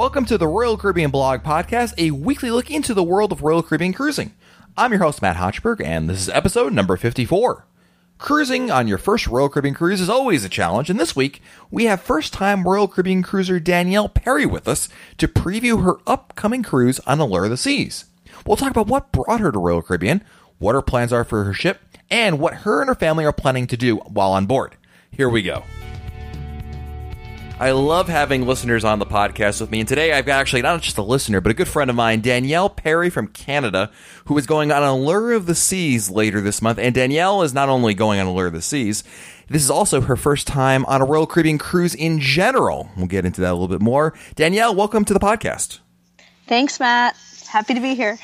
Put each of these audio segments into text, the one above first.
Welcome to the Royal Caribbean Blog Podcast, a weekly look into the world of Royal Caribbean cruising. I'm your host, Matt Hochberg, and this is episode number 54. Cruising on your first Royal Caribbean cruise is always a challenge, and this week we have first time Royal Caribbean cruiser Danielle Perry with us to preview her upcoming cruise on the Allure of the Seas. We'll talk about what brought her to Royal Caribbean, what her plans are for her ship, and what her and her family are planning to do while on board. Here we go. I love having listeners on the podcast with me. And today I've got actually not just a listener, but a good friend of mine, Danielle Perry from Canada, who is going on Allure of the Seas later this month. And Danielle is not only going on Allure of the Seas, this is also her first time on a Royal Caribbean cruise in general. We'll get into that a little bit more. Danielle, welcome to the podcast. Thanks, Matt. Happy to be here.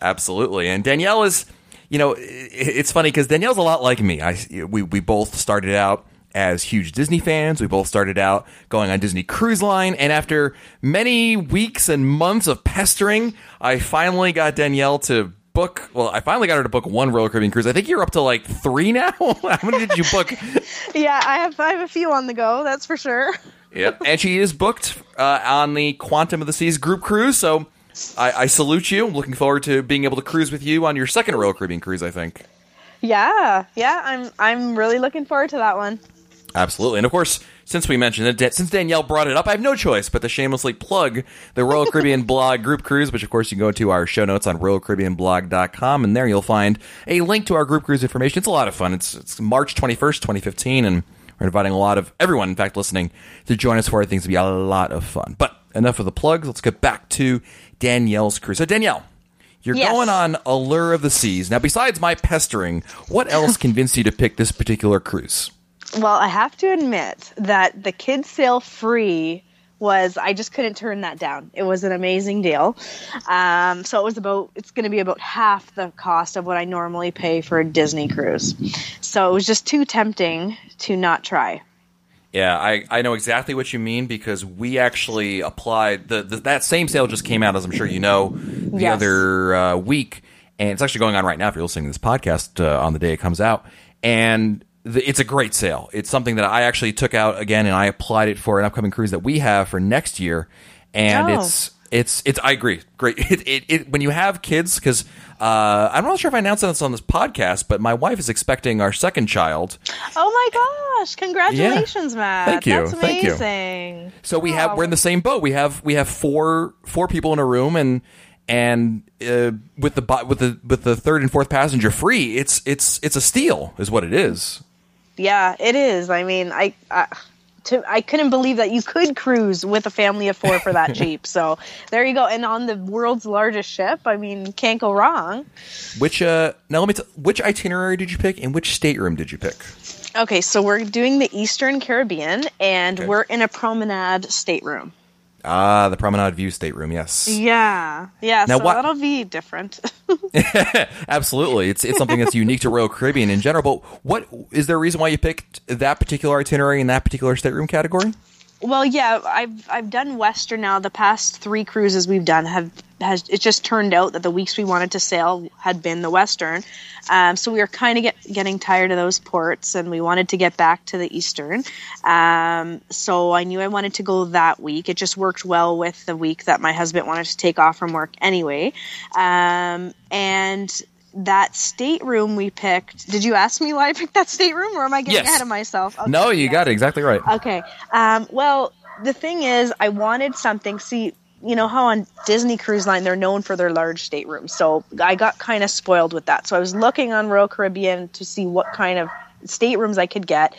Absolutely. And Danielle is, you know, it's funny because Danielle's a lot like me. I we we both started out as huge Disney fans. We both started out going on Disney Cruise Line, and after many weeks and months of pestering, I finally got Danielle to book. Well, I finally got her to book one Royal Caribbean cruise. I think you're up to like three now. How many did you book? yeah, I have I have a few on the go. That's for sure. yep, and she is booked uh, on the Quantum of the Seas group cruise. So I, I salute you. I'm looking forward to being able to cruise with you on your second Royal Caribbean cruise. I think. Yeah, yeah, I'm I'm really looking forward to that one. Absolutely. And of course, since we mentioned it, since Danielle brought it up, I have no choice but to shamelessly plug the Royal Caribbean blog group cruise, which of course you can go to our show notes on royalcaribbeanblog.com and there you'll find a link to our group cruise information. It's a lot of fun. It's, it's March 21st, 2015 and we're inviting a lot of everyone, in fact, listening to join us for it. I think it's going to be a lot of fun. But enough of the plugs. Let's get back to Danielle's cruise. So Danielle, you're yes. going on Allure of the Seas. Now, besides my pestering, what else convinced you to pick this particular cruise? Well, I have to admit that the kids sail free was I just couldn't turn that down. It was an amazing deal. Um, so it was about it's going to be about half the cost of what I normally pay for a Disney cruise. So it was just too tempting to not try. Yeah, I, I know exactly what you mean because we actually applied the, the that same sale just came out as I'm sure you know the yes. other uh, week and it's actually going on right now if you're listening to this podcast uh, on the day it comes out and it's a great sale. It's something that I actually took out again and I applied it for an upcoming cruise that we have for next year, and oh. it's it's it's. I agree. Great. It, it, it when you have kids because uh, I'm not sure if I announced this on this podcast, but my wife is expecting our second child. Oh my gosh! Congratulations, yeah. Matt. Thank you. That's amazing. Thank you. So we oh. have we're in the same boat. We have we have four four people in a room and and uh, with the with the with the third and fourth passenger free, it's it's it's a steal, is what it is. Yeah, it is. I mean, I, I to, I couldn't believe that you could cruise with a family of four for that cheap. So there you go. And on the world's largest ship, I mean, can't go wrong. Which uh now let me t- which itinerary did you pick and which stateroom did you pick? Okay, so we're doing the Eastern Caribbean and okay. we're in a promenade stateroom. Ah, the Promenade View stateroom. Yes. Yeah, yeah. Now, so that'll be different. Absolutely, it's it's something that's unique to Royal Caribbean in general. But what is there a reason why you picked that particular itinerary in that particular stateroom category? Well, yeah, I've I've done Western now. The past three cruises we've done have has it just turned out that the weeks we wanted to sail had been the Western, um, so we were kind of get, getting tired of those ports, and we wanted to get back to the Eastern. Um, so I knew I wanted to go that week. It just worked well with the week that my husband wanted to take off from work anyway, um, and that stateroom we picked. Did you ask me why I picked that stateroom, or am I getting yes. ahead of myself? Okay, no, you got it exactly right. Okay. Um, well, the thing is, I wanted something. See, you know how on Disney Cruise Line they're known for their large staterooms, so I got kind of spoiled with that. So I was looking on Royal Caribbean to see what kind of staterooms I could get,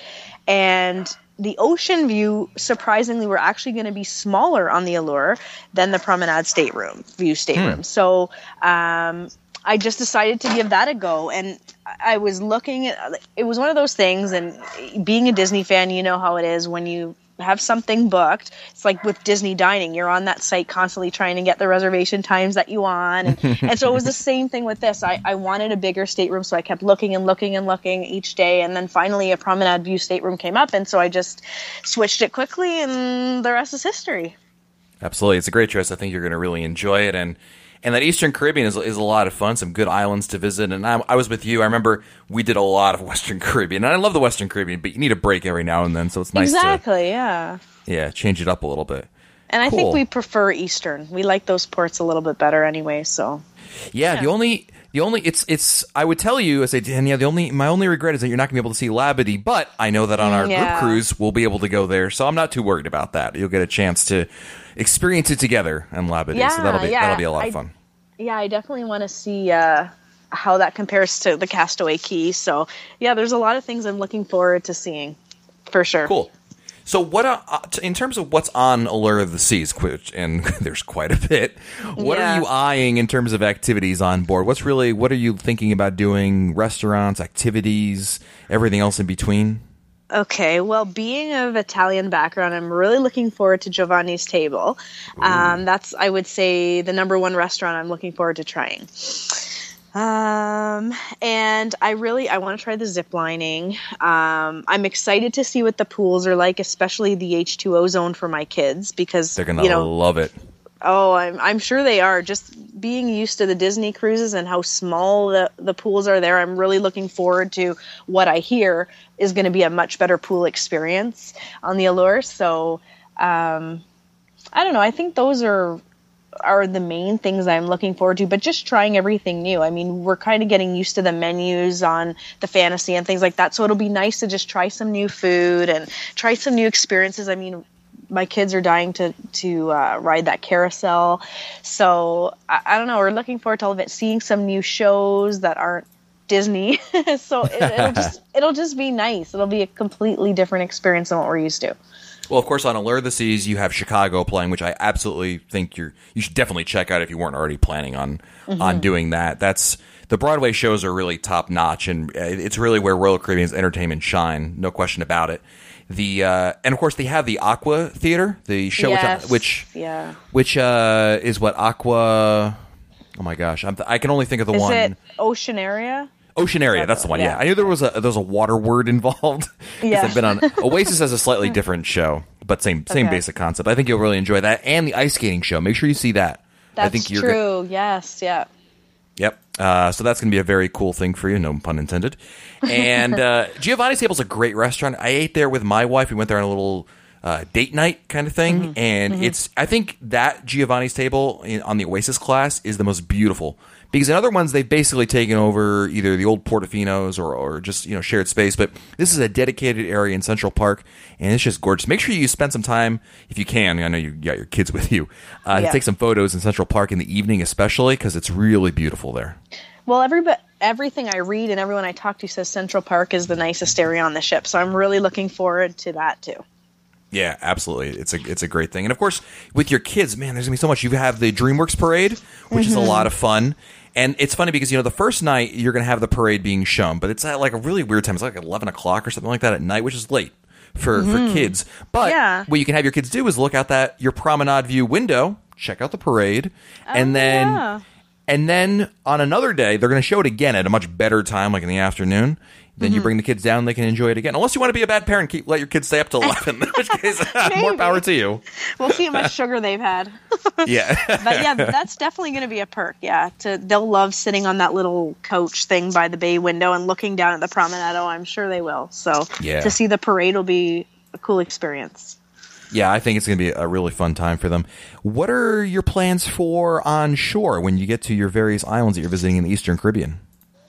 and the ocean view surprisingly were actually going to be smaller on the allure than the promenade stateroom view stateroom hmm. so um, I just decided to give that a go. And I was looking at it was one of those things. And being a Disney fan, you know how it is when you have something booked. It's like with Disney dining, you're on that site constantly trying to get the reservation times that you want. And, and so it was the same thing with this. I, I wanted a bigger stateroom, so I kept looking and looking and looking each day. And then finally, a promenade view stateroom came up. And so I just switched it quickly, and the rest is history. Absolutely. It's a great choice. I think you're going to really enjoy it. And and that Eastern Caribbean is, is a lot of fun. Some good islands to visit. And I, I, was with you. I remember we did a lot of Western Caribbean, and I love the Western Caribbean, but you need a break every now and then. So it's nice. Exactly. To, yeah. Yeah. Change it up a little bit. And I think we prefer Eastern. We like those ports a little bit better anyway. So Yeah, the only the only it's it's I would tell you as I and yeah the only my only regret is that you're not gonna be able to see Labadee, but I know that on our Yeah. group cruise we'll be able to go there, so I'm not too worried about that. You'll get a chance to experience it together in Labadee, so that'll be yeah, that'll be a lot I- of fun. yeah, I definitely want to see uh, how that compares to the Castaway Cay. So yeah, there's a lot of things I'm looking forward to seeing, for sure. Cool. So what uh, uh, in terms of what's on Allure of the Seas, which and there's quite a bit. What Yeah. are you eyeing in terms of activities on board? What's really what are you thinking about doing? Restaurants, activities, everything else in between? Okay, well, being of Italian background, I'm really looking forward to Giovanni's Table. Um, that's, I would say, the number one restaurant I'm looking forward to trying. Um, and I really, I want to try the zip lining. Um, I'm excited to see what the pools are like, especially the H2O zone for my kids, because They're gonna you know, love it. Oh, I'm I'm sure they are. Just being used to the Disney cruises and how small the the pools are there, I'm really looking forward to what I hear is going to be a much better pool experience on the Allure. So, um, I don't know. I think those are are the main things I'm looking forward to, but just trying everything new. I mean, we're kind of getting used to the menus on the fantasy and things like that. So it'll be nice to just try some new food and try some new experiences. I mean, my kids are dying to to uh, ride that carousel. So I, I don't know. We're looking forward to all of it. Seeing some new shows that aren't Disney. so it, it'll just it'll just be nice. It'll be a completely different experience than what we're used to. Well, of course, on Allure of the Seas, you have Chicago playing, which I absolutely think you're you should definitely check out if you weren't already planning on on doing that. That's the Broadway shows are really top notch, and uh, it's really where Royal Caribbean's entertainment shine, no question about it. The uh, and of course they have the Aqua Theater, the show Yes. which Yeah. which uh, is what Aqua. Oh my gosh, I'm I can only think of the Is one. it OceanAria? OceanAria, that's the one. Yeah, Yeah. I knew there was a there was a water word involved. Yeah. I've been on Oasis has a slightly different show, but same same Okay. basic concept. I think you'll really enjoy that and the ice skating show. Make sure you see that. That's I think you're true. yes. Yeah. Yep. Uh, so that's going to be a very cool thing for you, no pun intended. And uh, Giovanni's is a great restaurant. I ate there with my wife. We went there on a little uh, date night kind of thing, Mm-hmm. and it's. I think that Giovanni's Table in, on the Oasis class is the most beautiful because in other ones they've basically taken over either the old Portofino's or, or just you know shared space. But this is a dedicated area in Central Park, and it's just gorgeous. Make sure you spend some time if you can. I know you got your kids with you uh, to take some photos in Central Park in the evening, especially because it's really beautiful there. Well, everybody, everything I read and everyone I talk to says Central Park is the nicest area on the ship. So I'm really looking forward to that too. Yeah, absolutely. It's a it's a great thing, and of course, with your kids, man, there's gonna be so much. You have the DreamWorks parade, which is a lot of fun, and it's funny because you know the first night you're gonna have the parade being shown, but it's at like a really weird time. It's like eleven o'clock or something like that at night, which is late for for mm-hmm. kids. But Yeah. what you can have your kids do is look out that your promenade view window, check out the parade, oh, and then yeah. and then on another day they're going to show it again at a much better time, like in the afternoon. Then you mm-hmm. bring the kids down, they can enjoy it again. Unless you want to be a bad parent, keep let your kids stay up till eleven. In which case, more power to you. We'll see how much sugar they've had. Yeah, But yeah, that's definitely going to be a perk. Yeah, to they'll love sitting on that little coach thing by the bay window and looking down at the promenade. Oh, I'm sure they will. So Yeah. to see the parade will be a cool experience. yeah. I think it's going to be a really fun time for them. What are your plans for on shore when you get to your various islands that you're visiting in the Eastern Caribbean?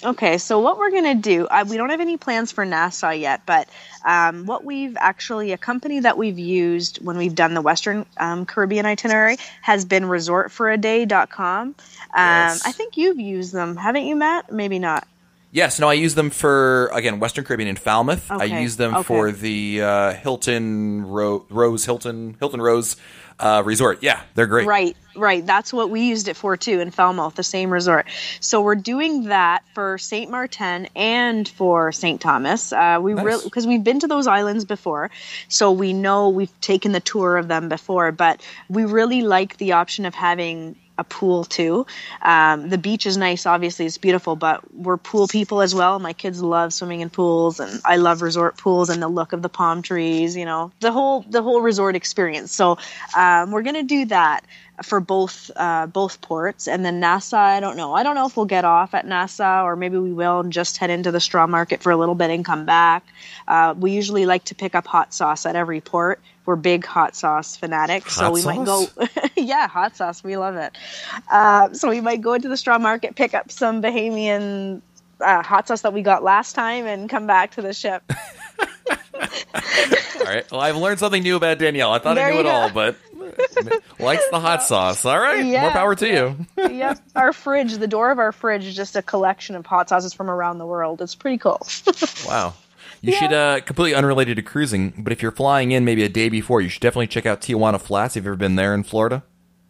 Okay, so what we're going to do, uh, we don't have any plans for Nassau yet, but um, what we've actually, a company that we've used when we've done the Western um, Caribbean itinerary has been resortforaday.com. Um, Yes. I think you've used them, haven't you, Matt? Maybe not. Yes, no, I use them for again Western Caribbean in Falmouth. Okay. I use them okay. for the uh, Hilton Ro- Rose Hilton Hilton Rose uh, Resort. Yeah, they're great. Right, right. That's what we used it for too in Falmouth, the same resort. So we're doing that for Saint Martin and for Saint Thomas. Uh, we Nice. really because we've been to those islands before, so we know we've taken the tour of them before. But we really like the option of having a pool too. Um, the beach is nice, obviously it's beautiful, but we're pool people as well. My kids love swimming in pools, and I love resort pools and the look of the palm trees. You know, the whole the whole resort experience. So um, we're gonna do that for both uh, both ports, and then Nassau. I don't know. I don't know if we'll get off at Nassau or maybe we will and just head into the straw market for a little bit and come back. Uh, we usually like to pick up hot sauce at every port. We're big hot sauce fanatics, hot so we sauce? might go. yeah, hot sauce. We love it. Uh, so we might go into the straw market, pick up some Bahamian uh, hot sauce that we got last time, and come back to the ship. All right. Well, I've learned something new about Danielle. I thought There I knew it all, but likes the hot sauce. All right. Yeah. More power to you. yep. Our fridge, the door of our fridge is just a collection of hot sauces from around the world. It's pretty cool. Wow. You Yeah. should, uh, completely unrelated to cruising, but if you're flying in maybe a day before, you should definitely check out Tijuana Flats. Have you ever been there in Florida?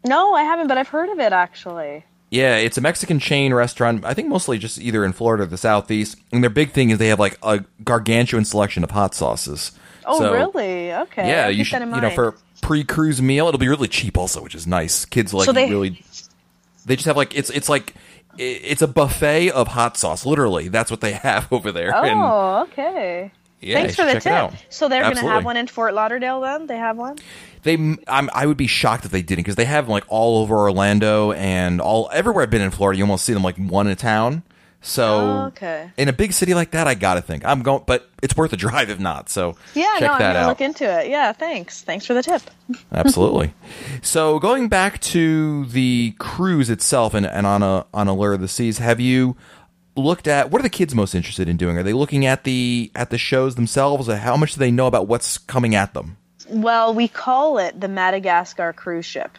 no, I haven't, but I've heard of it actually. Yeah, it's a Mexican chain restaurant. I think mostly just either in Florida or the southeast. And their big thing is they have like a gargantuan selection of hot sauces. Oh, So, really? Okay. Yeah, you should. You know, for a pre-cruise meal, it'll be really cheap also, which is nice. Kids like So they- really. They just have like it's it's like it's a buffet of hot sauce. Literally, that's what they have over there. And Oh, okay. yeah, Thanks for the tip. So they're going to have one in Fort Lauderdale then? They have one? They, I'm, I would be shocked if they didn't because they have them like all over Orlando and all everywhere I've been in Florida. You almost see them like one in a town. So Oh, okay. in a big city like that, I gotta think I'm going, but it's worth a drive if not. So Yeah, check no, I'm to out. look into it. Yeah, thanks. Thanks for the tip. Absolutely. So going back to the cruise itself and, and on a on Allure of the Seas, have you looked at what are the kids most interested in doing? Are they looking at the at the shows themselves? Or how much do they know about what's coming at them? Well, we call it the Madagascar cruise ship.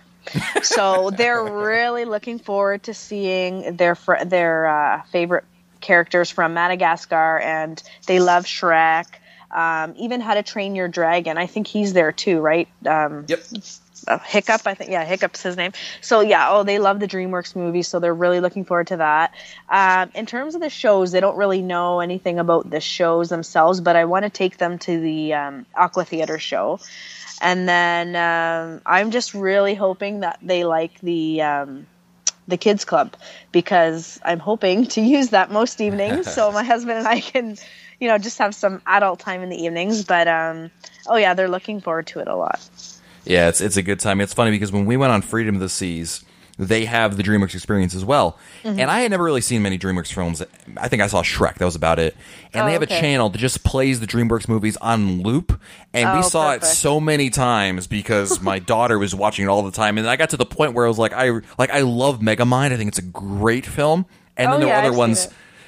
So they're really looking forward to seeing their fr- their uh, favorite characters from Madagascar, and they love Shrek. Um, even How to Train Your Dragon. I think he's there too, right? Um, Yep. Uh, Hiccup, I think. Yeah, Hiccup's his name. So yeah, oh, they love the DreamWorks movies, so they're really looking forward to that. Um, in terms of the shows, they don't really know anything about the shows themselves, but I want to take them to the um, Aqua Theater show, and then um, I'm just really hoping that they like the. Um, the kids club because I'm hoping to use that most evenings so my husband and I can you know just have some adult time in the evenings but um oh yeah they're looking forward to it a lot Yeah, it's it's a good time. It's funny because when we went on Freedom of the Seas, they have the DreamWorks experience as well. Mm-hmm. And I had never really seen many DreamWorks films. I think I saw Shrek. That was about it. And Oh, they have okay. a channel that just plays the DreamWorks movies on loop. And we Oh, saw it so many times because my daughter was watching it all the time. And I got to the point where I was like, I like I love Megamind. I think it's a great film. And then Oh, there yeah, were I've other seen ones.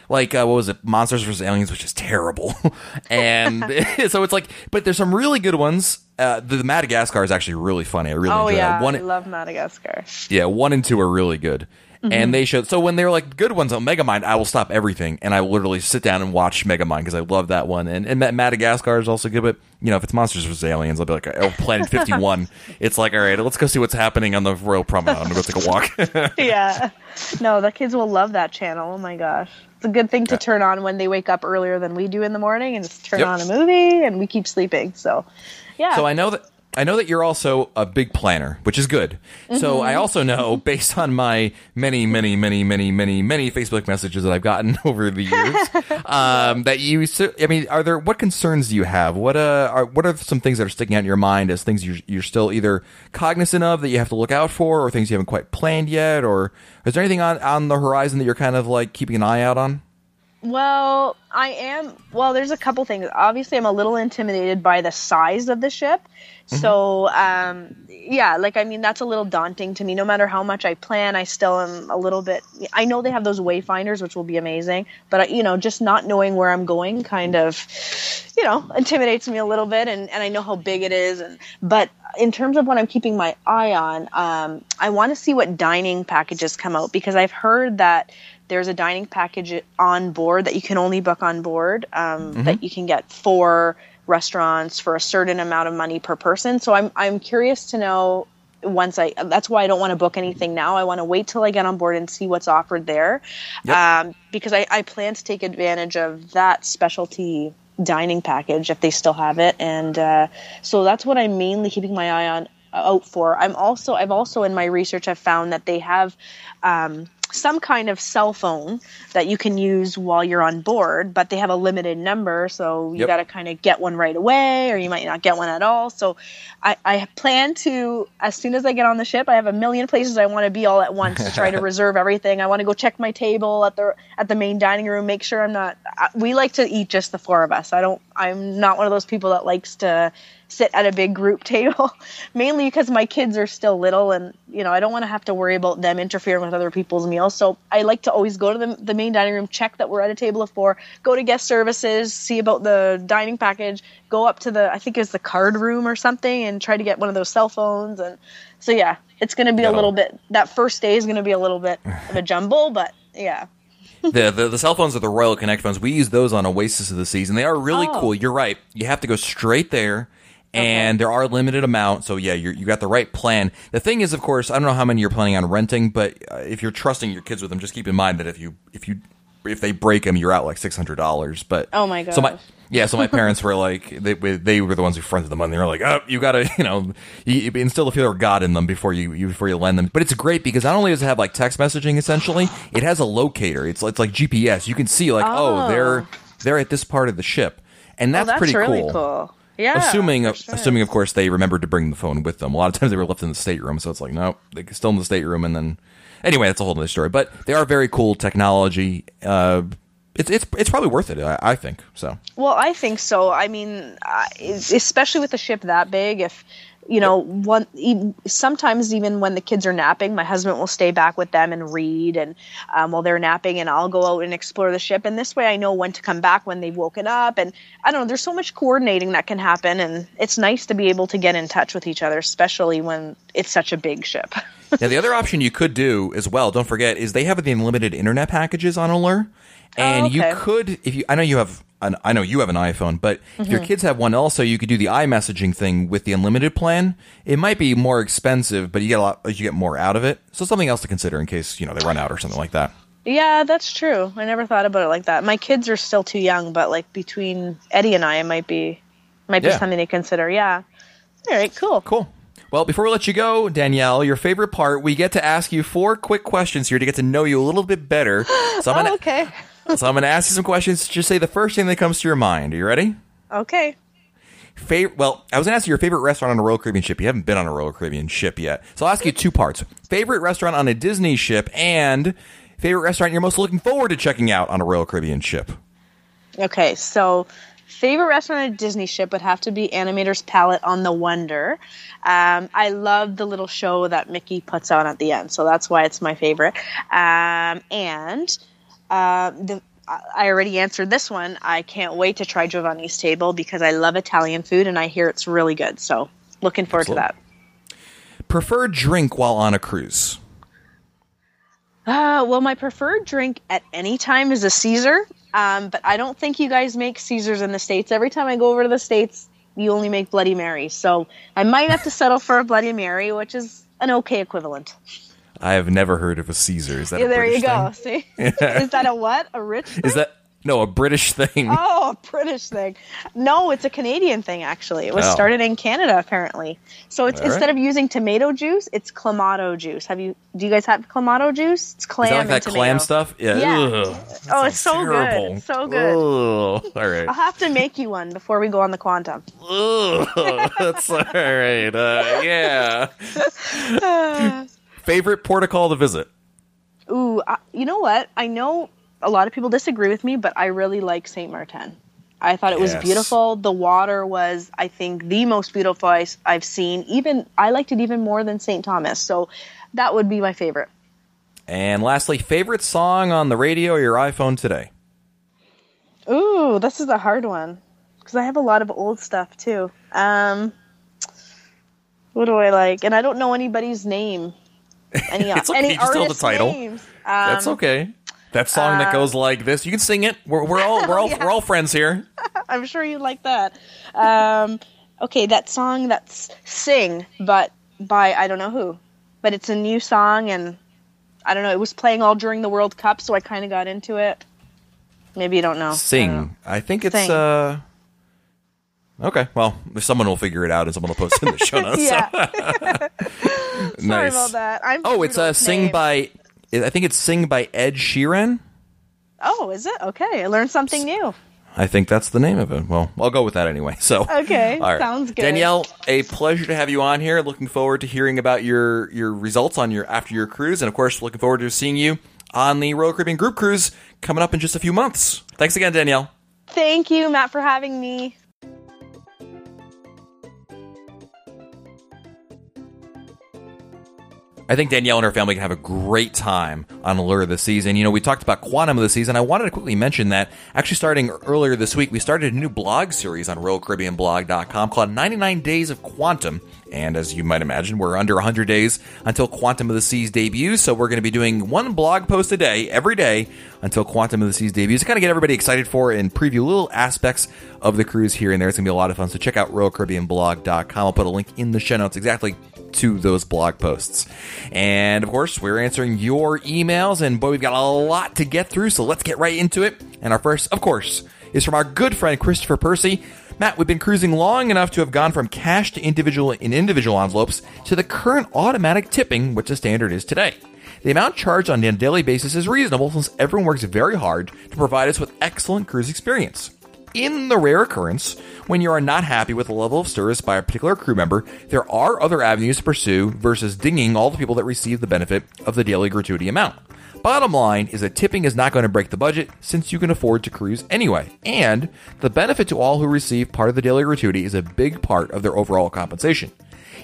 Like uh, what was it, Monsters vs Aliens, which is terrible, and so it's like, but there's some really good ones. Uh, the Madagascar is actually really funny. I really Oh enjoy yeah, that. One, I love Madagascar. yeah, one and two are really good. Mm-hmm. And they showed so when they're like good ones on Megamind, I will stop everything and I will literally sit down and watch Megamind because I love that one. And and Madagascar is also good, but you know if it's Monsters vs Aliens, I'll be like, oh, Planet Fifty One. it's like, all right, let's go see what's happening on the Royal Promenade. I'm gonna go take a walk. yeah, no, the kids will love that channel. Oh my gosh, a good thing to turn on when they wake up earlier than we do in the morning, and just turn Yep. on a movie, and we keep sleeping. So, yeah. So I know that I know that you're also a big planner, which is good. So Mm-hmm. I also know, based on my many, many, many, many, many, many Facebook messages that I've gotten over the years, um, that you. I mean, are there what concerns do you have? What uh, are what are some things that are sticking out in your mind as things you're, you're still either cognizant of that you have to look out for, or things you haven't quite planned yet, or is there anything on on the horizon that you're kind of like keeping an eye out on? Well, I am. Well, there's a couple things. Obviously, I'm a little intimidated by the size of the ship. So, um, yeah, like I mean, that's a little daunting to me. No matter how much I plan, I still am a little bit. I know they have those wayfinders, which will be amazing, but you know, just not knowing where I'm going kind of, you know, intimidates me a little bit. And and I know how big it is. And but in terms of what I'm keeping my eye on, um, I want to see what dining packages come out because I've heard that there's a dining package on board that you can only book on board um, that you can get four restaurants for a certain amount of money per person. So i'm i'm curious to know once i that's why i don't want to book anything now. I want to wait till i get on board and see what's offered there. Yep. um, because I, I plan to take advantage of that specialty dining package if they still have it. And uh, so that's what i'm mainly keeping my eye on out for. I'm also i've also in my research i've found that they have um, some kind of cell phone that you can use while you're on board, but they have a limited number, so you Yep. got to kind of get one right away, or you might not get one at all. So I, I plan to, as soon as I get on the ship, I have a million places I want to be all at once to try to reserve everything. I want to go check my table at the at the main dining room, make sure I'm not. We like to eat just the four of us. I don't. I'm not one of those people that likes to sit at a big group table mainly because my kids are still little and you know i don't want to have to worry about them interfering with other people's meals. So i like to always go to the, the main dining room check that we're at a table of four go to guest services see about the dining package go up to the i think it's the card room or something and try to get one of those cell phones. And so yeah it's going to be a That'll- little bit that first day is going to be a little bit of a jumble but yeah the, the the cell phones are the Royal Connect phones. We use those on Oasis of the Seas, and they are really Oh. cool. You're right. You have to go straight there, and there are a limited amount. So yeah, you're, you got the right plan. The thing is, of course, I don't know how many you're planning on renting, but uh, if you're trusting your kids with them, just keep in mind that if you if you if they break them, you're out like six hundred dollars. But Oh my god! So my yeah, so my parents were like they they were the ones who fronted the money. They were like, oh, you gotta you know you, you instill the fear of God in them before you, you before you lend them. But it's great because not only does it have like text messaging essentially, it has a locator. It's it's like GPS. You can see like oh, Oh. they're they're at this part of the ship, and oh, that's, oh, that's pretty really cool. cool, yeah Assuming, sure. Uh, assuming of course they remembered to bring the phone with them. A lot of times they were left in the stateroom, so it's like nope, they're still in the stateroom, and then anyway, that's a whole other story. But they are very cool technology. Uh, it's it's it's probably worth it, I, I think. So Well, I think so. I mean, I- especially with a ship that big, if you know, one sometimes even when the kids are napping, my husband will stay back with them and read, and um, while they're napping, and I'll go out and explore the ship. And this way, I know when to come back when they've woken up. And I don't know, there's so much coordinating that can happen, and it's nice to be able to get in touch with each other, especially when it's such a big ship. Now the other option you could do as well, don't forget, is they have the unlimited internet packages on Allure, and Oh, okay. you could if you. I know you have. An, I know you have an iPhone, but if Mm-hmm. your kids have one, also you could do the iMessaging thing with the unlimited plan. It might be more expensive, but you get a lot. You get more out of it. So something else to consider in case you know they run out or something like that. Yeah, that's true. I never thought about it like that. My kids are still too young, but like between Eddie and I, it might be might be Yeah. something to consider. Yeah. All right. Cool. Cool. Well, before we let you go, Danielle, your favorite part, we get to ask you four quick questions here to get to know you a little bit better. So I'm Oh, gonna, okay. so I'm going to ask you some questions. Just say the first thing that comes to your mind. Are you ready? Okay. Favorite? Well, I was going to ask you your favorite restaurant on a Royal Caribbean ship. You haven't been on a Royal Caribbean ship yet, so I'll ask you two parts: favorite restaurant on a Disney ship, and favorite restaurant you're most looking forward to checking out on a Royal Caribbean ship. Okay. So, favorite restaurant on a Disney ship would have to be Animator's Palate on the Wonder. Um, I love the little show that Mickey puts on at the end, so that's why it's my favorite. Um, and uh, the I I already answered this one. I can't wait to try Giovanni's Table because I love Italian food and I hear it's really good. So, looking forward to that. Preferred drink while on a cruise. Uh, well, my preferred drink at any time is a Caesar. Um, but I don't think you guys make Caesars in the States. Every time I go over to the States, you only make Bloody Marys. So I might have to settle for a Bloody Mary, which is an okay equivalent. I have never heard of a Caesar. Is that Yeah, a there you go. thing? See? is that a what? A rich thing? Is that no a British thing? Oh, a British thing. No, it's a Canadian thing, actually. It was Oh. started in Canada, apparently. So it's All right. instead of using tomato juice, it's clamato juice. Have you? Do you guys have clamato juice? It's clam Is that like that tomato. clam stuff? Yeah. Yeah. Oh, it's so good. It's so good. Ugh. All right. I'll have to make you one before we go on the quantum. Ugh. That's all right. Uh, yeah. Favorite port of call to visit? Ooh, you know what? I know a lot of people disagree with me, but I really like Saint Martin. I thought it was Yes. beautiful. The water was, I think, the most beautiful I, have seen. Even I liked it even more than Saint Thomas. So that would be my favorite. And lastly, favorite song on the radio or your iPhone today? Ooh, this is a hard one because I have a lot of old stuff too. Um, what do I like? And I don't know anybody's name. Any, It's okay, any just tell the title. names. That's Um, okay. That song that goes like this. You can sing it. We're, we're all we're all we're all friends here. I'm sure you like that. Um, okay, that song that's "Sing," but by I don't know who, but it's a new song, and I don't know. It was playing all during the World Cup, so I kind of got into it. Maybe you don't know. I know. Sing. I think it's Sing. uh. Okay, well, if someone will figure it out and someone will post it in the show notes. Yeah, nice. sorry about that. I'm Oh, it's a uh, "Sing" by I think it's Sing by Ed Sheeran. Oh, is it? Okay. I learned something new. I think that's the name of it. Well, I'll go with that anyway. So okay, sounds good. Danielle, a pleasure to have you on here. Looking forward to hearing about your your results on your after your cruise, and of course, looking forward to seeing you on the Royal Caribbean Group Cruise coming up in just a few months. Thanks again, Danielle. Thank you, Matt, for having me. I think Danielle and her family can have a great time on Allure of the Season. You know, we talked about Quantum of the Season. I wanted to quickly mention that actually starting earlier this week, we started a new blog series on RoyalCaribbeanBlog.com called 99 Days of Quantum. And as you might imagine, we're under 100 days until Quantum of the Seas debuts. So we're going to be doing one blog post a day, every day, until Quantum of the Seas debuts to kind of get everybody excited for and preview little aspects of the cruise here and there. It's going to be a lot of fun. So check out RoyalCaribbeanBlog.com. I'll put a link in the show notes exactly to those blog posts. And of course, we're answering your emails, and boy, we've got a lot to get through, so let's get right into it. And our first, of course, is from our good friend Christopher Percy. Matt, we've been cruising long enough to have gone from cash to individual in individual envelopes to the current automatic tipping, which the standard is today. The amount charged on a daily basis is reasonable since everyone works very hard to provide us with excellent cruise experience. In the rare occurrence when you are not happy with the level of service by a particular crew member, there are other avenues to pursue versus dinging all the people that receive the benefit of the daily gratuity amount. Bottom line is that tipping is not going to break the budget since you can afford to cruise anyway. And the benefit to all who receive part of the daily gratuity is a big part of their overall compensation.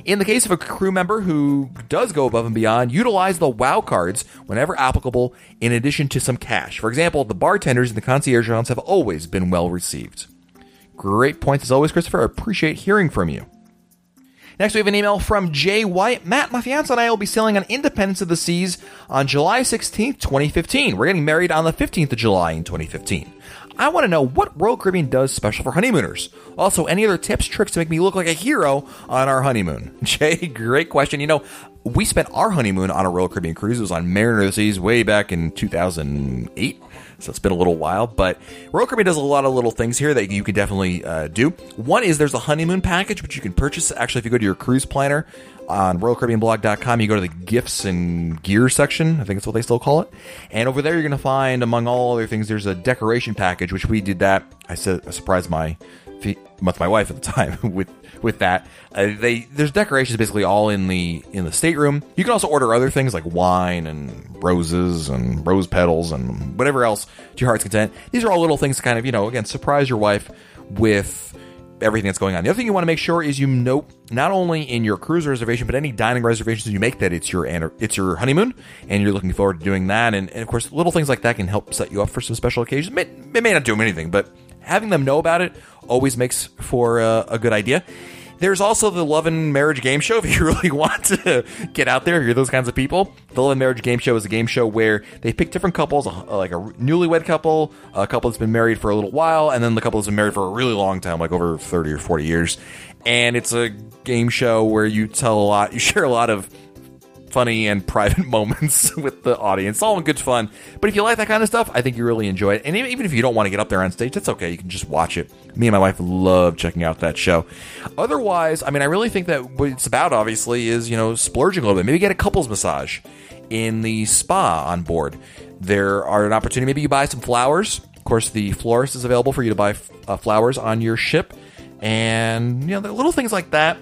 In the case of a crew member who does go above and beyond, utilize the WOW cards whenever applicable, in addition to some cash. For example, the bartenders in the concierge rounds have always been well received. Great points as always, Christopher. I appreciate hearing from you. Next, we have an email from Jay White. Matt, my fiance and I will be sailing on Independence of the Seas on July 16th, 2015. We're getting married on the 15th of July in 2015. I want to know what Royal Caribbean does special for honeymooners. Also, any other tips, tricks to make me look like a hero on our honeymoon? Jay, great question. You know, we spent our honeymoon on a Royal Caribbean cruise. It was on Mariner of the Seas way back in 2008. So it's been a little while, but Royal Caribbean does a lot of little things here that you can definitely uh, do. One is there's a honeymoon package, which you can purchase. Actually, if you go to your cruise planner on RoyalCaribbeanBlog.com, you go to the gifts and gear section. I think that's what they still call it. And over there, you're going to find, among all other things, there's a decoration package, which we did that. I said I surprised my with my wife at the time with with that. Uh, they there's decorations basically all in the in the stateroom. You can also order other things like wine and roses and rose petals and whatever else to your heart's content. These are all little things to kind of you know again surprise your wife with everything that's going on. The other thing you want to make sure is you note not only in your cruise reservation but any dining reservations you make that it's your it's your honeymoon and you're looking forward to doing that. And, and of course, little things like that can help set you up for some special occasions. It may, it may not do them anything, but having them know about it always makes for a, a good idea. There's also the Love and Marriage Game Show. If you really want to get out there, you're those kinds of people. The Love and Marriage Game Show is a game show where they pick different couples, uh, like a newlywed couple, a couple that's been married for a little while, and then the couple that's been married for a really long time, like over 30 or 40 years. And it's a game show where you tell a lot, you share a lot of funny and private moments with the audience. All in good fun. But if you like that kind of stuff, I think you really enjoy it. And even if you don't want to get up there on stage, that's okay. You can just watch it. Me and my wife love checking out that show. Otherwise, I mean, I really think that what it's about, obviously, is, you know, splurging a little bit. Maybe get a couples massage in the spa on board. There are an opportunity. Maybe you buy some flowers. Of course, the florist is available for you to buy uh, flowers on your ship. And, you know, little things like that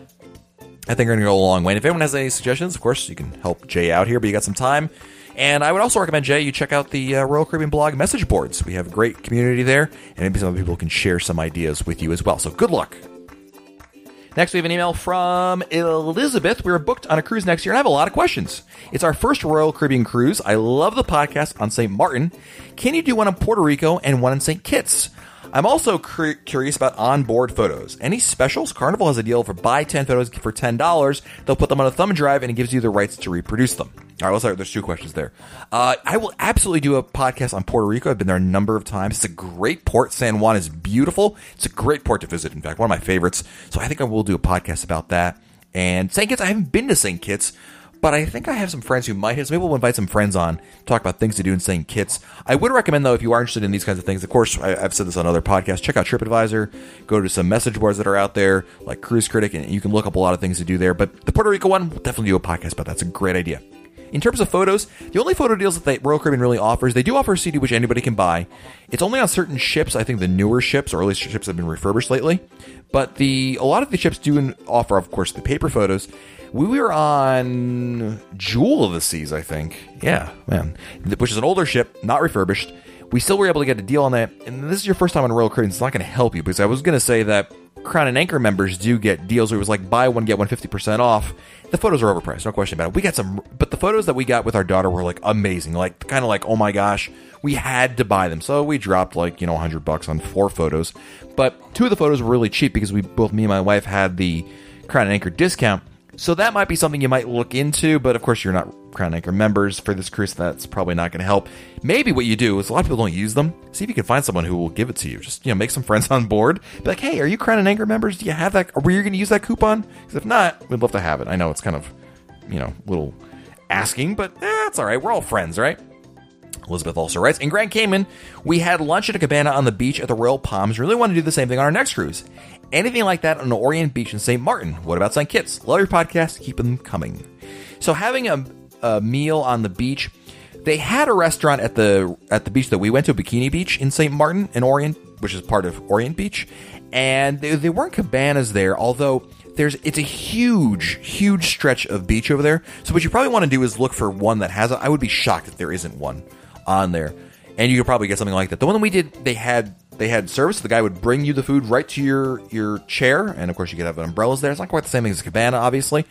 I think are going to go a long way. And if anyone has any suggestions, of course, you can help Jay out here, but you got some time. And I would also recommend, Jay, you check out the uh, Royal Caribbean blog message boards. We have a great community there, and maybe some other people can share some ideas with you as well. So good luck. Next, we have an email from Elizabeth. We are booked on a cruise next year, and I have a lot of questions. It's our first Royal Caribbean cruise. I love the podcast on St. Martin. Can you do one in Puerto Rico and one in St. Kitts? I'm also cur- curious about onboard photos. Any specials? Carnival has a deal for buy 10 photos for $10. They'll put them on a thumb drive and it gives you the rights to reproduce them. All right, let's start. There's two questions there. Uh, I will absolutely do a podcast on Puerto Rico. I've been there a number of times. It's a great port. San Juan is beautiful. It's a great port to visit. In fact, one of my favorites. So I think I will do a podcast about that. And St. Kitts, I haven't been to St. Kitts, but I think I have some friends who might have. So maybe we'll invite some friends on, talk about things to do in St. Kitts. I would recommend, though, if you are interested in these kinds of things, of course, I, have said this on other podcasts, check out TripAdvisor, go to some message boards that are out there, like Cruise Critic, and you can look up a lot of things to do there. But the Puerto Rico one, we'll definitely do a podcast about that. It's a great idea. In terms of photos, the only photo deals that Royal Caribbean really offers, they do offer a CD which anybody can buy. It's only on certain ships. I think the newer ships, or at least ships that have been refurbished lately. But the a lot of the ships do offer, of course, the paper photos. We were on Jewel of the Seas, I think. Yeah, man, which is an older ship, not refurbished. We still were able to get a deal on that. And this is your first time on Royal Caribbean. It's not going to help you because I was going to say that Crown and Anchor members do get deals where it was like buy one get one fifty percent off. The photos are overpriced, no question about it. We got some, but the photos that we got with our daughter were like amazing, like kind of like oh my gosh, we had to buy them. So we dropped like you know hundred bucks on four photos, but two of the photos were really cheap because we both me and my wife had the Crown and Anchor discount. So that might be something you might look into, but of course you're not Crown Anchor members for this cruise. That's probably not going to help. Maybe what you do is a lot of people don't use them. See if you can find someone who will give it to you. Just you know, make some friends on board. Be like, hey, are you Crown and Anchor members? Do you have that? Were you going to use that coupon? Because if not, we'd love to have it. I know it's kind of, you know, little asking, but eh, all right. We're all friends, right? Elizabeth also writes, in Grand Cayman, we had lunch at a cabana on the beach at the Royal Palms. Really want to do the same thing on our next cruise. Anything like that on Orient Beach in St. Martin. What about St. Kitts? Love your podcast. Keep them coming. So having a, a meal on the beach, they had a restaurant at the at the beach that we went to, Bikini Beach in St. Martin in Orient, which is part of Orient Beach, and they, they weren't cabanas there, although there's it's a huge, huge stretch of beach over there. So what you probably want to do is look for one that has. A, I would be shocked if there isn't one on there, and you could probably get something like that. The one that we did, they had they had service. The guy would bring you the food right to your your chair, and of course you could have umbrellas there. It's not quite the same thing as a cabana, obviously,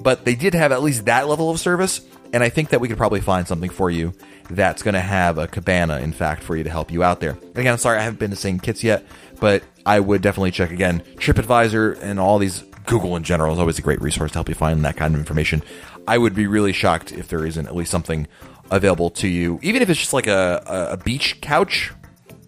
but they did have at least that level of service. And I think that we could probably find something for you that's going to have a cabana, in fact, for you to help you out there. And again, I'm sorry I haven't been to St. Kitts yet, but I would definitely check again. TripAdvisor and all these Google in general is always a great resource to help you find that kind of information. I would be really shocked if there isn't at least something available to you, even if it's just like a, a beach couch,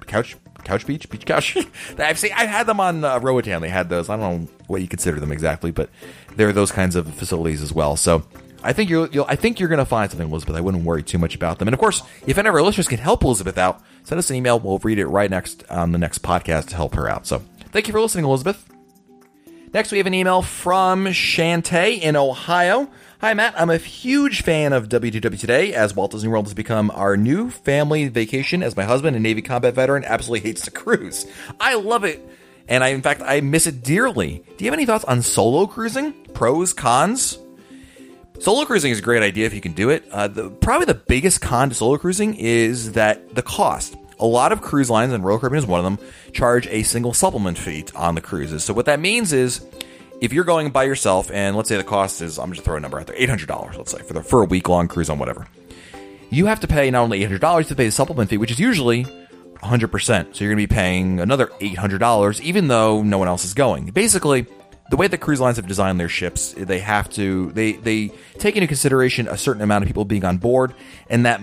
couch couch beach, beach couch. I've seen, I've had them on uh, Roatan. They had those. I don't know what you consider them exactly, but there are those kinds of facilities as well. So I think you'll, you'll I think you're going to find something, Elizabeth. I wouldn't worry too much about them. And of course, if any of our listeners can help Elizabeth out, send us an email. We'll read it right next on the next podcast to help her out. So thank you for listening, Elizabeth. Next, we have an email from Shantae in Ohio. Hi, Matt. I'm a huge fan of WDW Today, as Walt Disney World has become our new family vacation, as my husband, a Navy combat veteran, absolutely hates to cruise. I love it, and I, in fact, I miss it dearly. Do you have any thoughts on solo cruising? Pros, cons? Solo cruising is a great idea if you can do it. Uh, the, probably the biggest con to solo cruising is that the cost. A lot of cruise lines, and Royal Caribbean is one of them, charge a single supplement fee on the cruises. So what that means is, if you're going by yourself, and let's say the cost is, I'm just throwing a number out there, eight hundred dollars, let's say for the for a week long cruise on whatever, you have to pay not only eight hundred dollars to pay the supplement fee, which is usually 100%. So you're going to be paying another $800 even though no one else is going. Basically, the way that cruise lines have designed their ships, they have to they they take into consideration a certain amount of people being on board, and that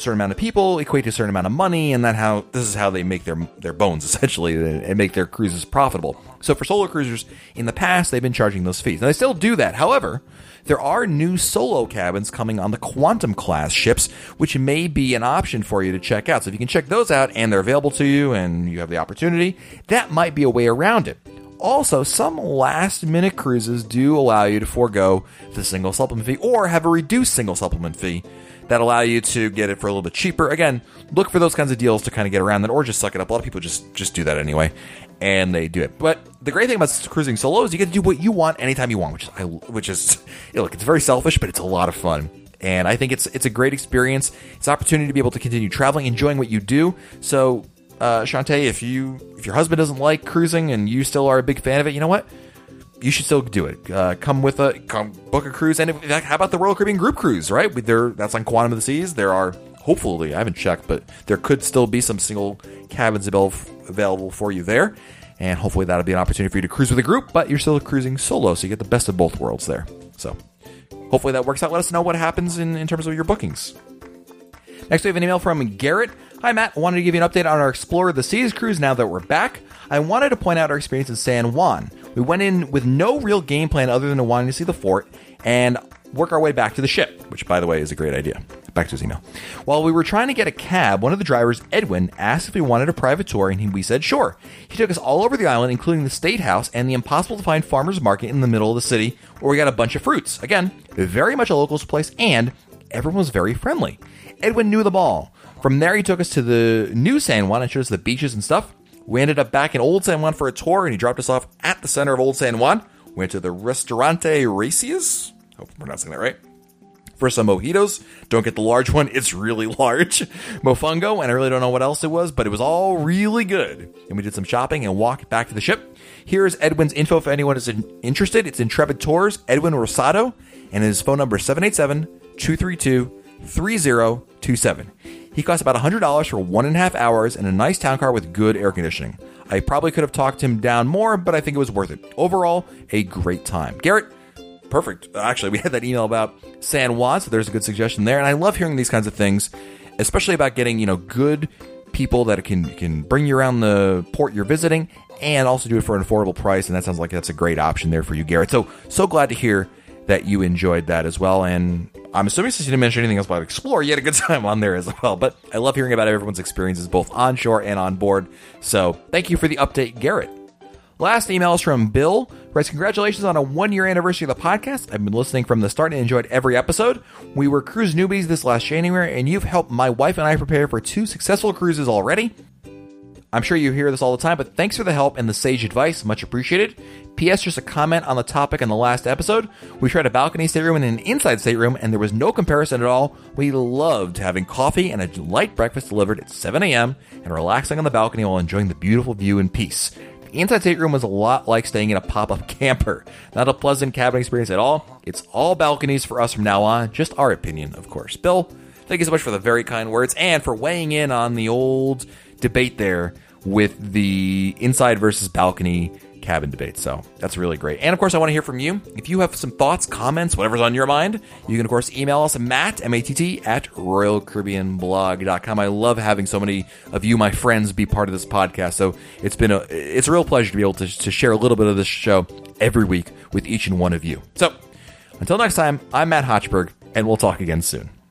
certain amount of people equate to a certain amount of money, and that how this is how they make their their bones essentially and make their cruises profitable. So for solo cruisers in the past, they've been charging those fees, and they still do that. However, there are new solo cabins coming on the Quantum class ships, which may be an option for you to check out. So if you can check those out and they're available to you and you have the opportunity, that might be a way around it. Also, some last minute cruises do allow you to forego the single supplement fee or have a reduced single supplement fee that allow you to get it for a little bit cheaper. Again, look for those kinds of deals to kind of get around that or just suck it up. A lot of people just just do that anyway and they do it. But the great thing about cruising solo is you get to do what you want anytime you want, which is which is you know, look, it's very selfish, but it's a lot of fun. And I think it's it's a great experience. It's opportunity to be able to continue traveling, enjoying what you do. So uh, Shantae, if you if your husband doesn't like cruising and you still are a big fan of it, you know what? You should still do it. Uh, come with a come book a cruise, and if, how about the Royal Caribbean group cruise? Right, there that's on Quantum of the Seas. There are hopefully I haven't checked, but there could still be some single cabins available for you there, and hopefully that'll be an opportunity for you to cruise with a group. But you're still cruising solo, so you get the best of both worlds there. So hopefully that works out. Let us know what happens in, in terms of your bookings. Next, we have an email from Garrett. Hi, Matt. I wanted to give you an update on our Explorer the Seas cruise now that we're back. I wanted to point out our experience in San Juan. We went in with no real game plan other than wanting to see the fort and work our way back to the ship, which, by the way, is a great idea. Back to his email. While we were trying to get a cab, one of the drivers, Edwin, asked if we wanted a private tour, and we said sure. He took us all over the island, including the State House and the impossible to find farmers market in the middle of the city, where we got a bunch of fruits. Again, very much a locals place, and everyone was very friendly. Edwin knew the ball. From there, he took us to the new San Juan and showed us the beaches and stuff. We ended up back in Old San Juan for a tour, and he dropped us off at the center of Old San Juan. Went to the Restaurante Racias. Hope I'm pronouncing that right for some mojitos. Don't get the large one, it's really large. Mofongo, and I really don't know what else it was, but it was all really good. And we did some shopping and walked back to the ship. Here's Edwin's info if anyone is interested. It's Intrepid Tours, Edwin Rosado, and his phone number is 787 232 3027. He costs about $100 for one and a half hours in a nice town car with good air conditioning. I probably could have talked him down more, but I think it was worth it. Overall, a great time. Garrett, perfect. Uh, actually, we had that email about San Juan, so there's a good suggestion there. And I love hearing these kinds of things, especially about getting, you know, good people that can can bring you around the port you're visiting and also do it for an affordable price. And that sounds like that's a great option there for you, Garrett. So so glad to hear that you enjoyed that as well. And I'm assuming since you didn't mention anything else about Explore, you had a good time on there as well. But I love hearing about everyone's experiences both on shore and on board. So thank you for the update, Garrett. Last email is from Bill. Writes, congratulations on a one year anniversary of the podcast. I've been listening from the start and enjoyed every episode. We were cruise newbies this last January, and you've helped my wife and I prepare for two successful cruises already. I'm sure you hear this all the time, but thanks for the help and the sage advice. Much appreciated. P.S. Just a comment on the topic in the last episode. We tried a balcony stateroom and an inside stateroom, and there was no comparison at all. We loved having coffee and a light breakfast delivered at 7 a.m. and relaxing on the balcony while enjoying the beautiful view in peace. The inside stateroom was a lot like staying in a pop up camper. Not a pleasant cabin experience at all. It's all balconies for us from now on. Just our opinion, of course. Bill, thank you so much for the very kind words and for weighing in on the old debate there with the inside versus balcony cabin debate. So that's really great. And of course, I want to hear from you. If you have some thoughts, comments, whatever's on your mind, you can, of course, email us at Matt, M-A-T-T, at RoyalCaribbeanBlog.com. I love having so many of you, my friends, be part of this podcast. So it's been a, it's a real pleasure to be able to, to share a little bit of this show every week with each and one of you. So until next time, I'm Matt Hochberg, and we'll talk again soon.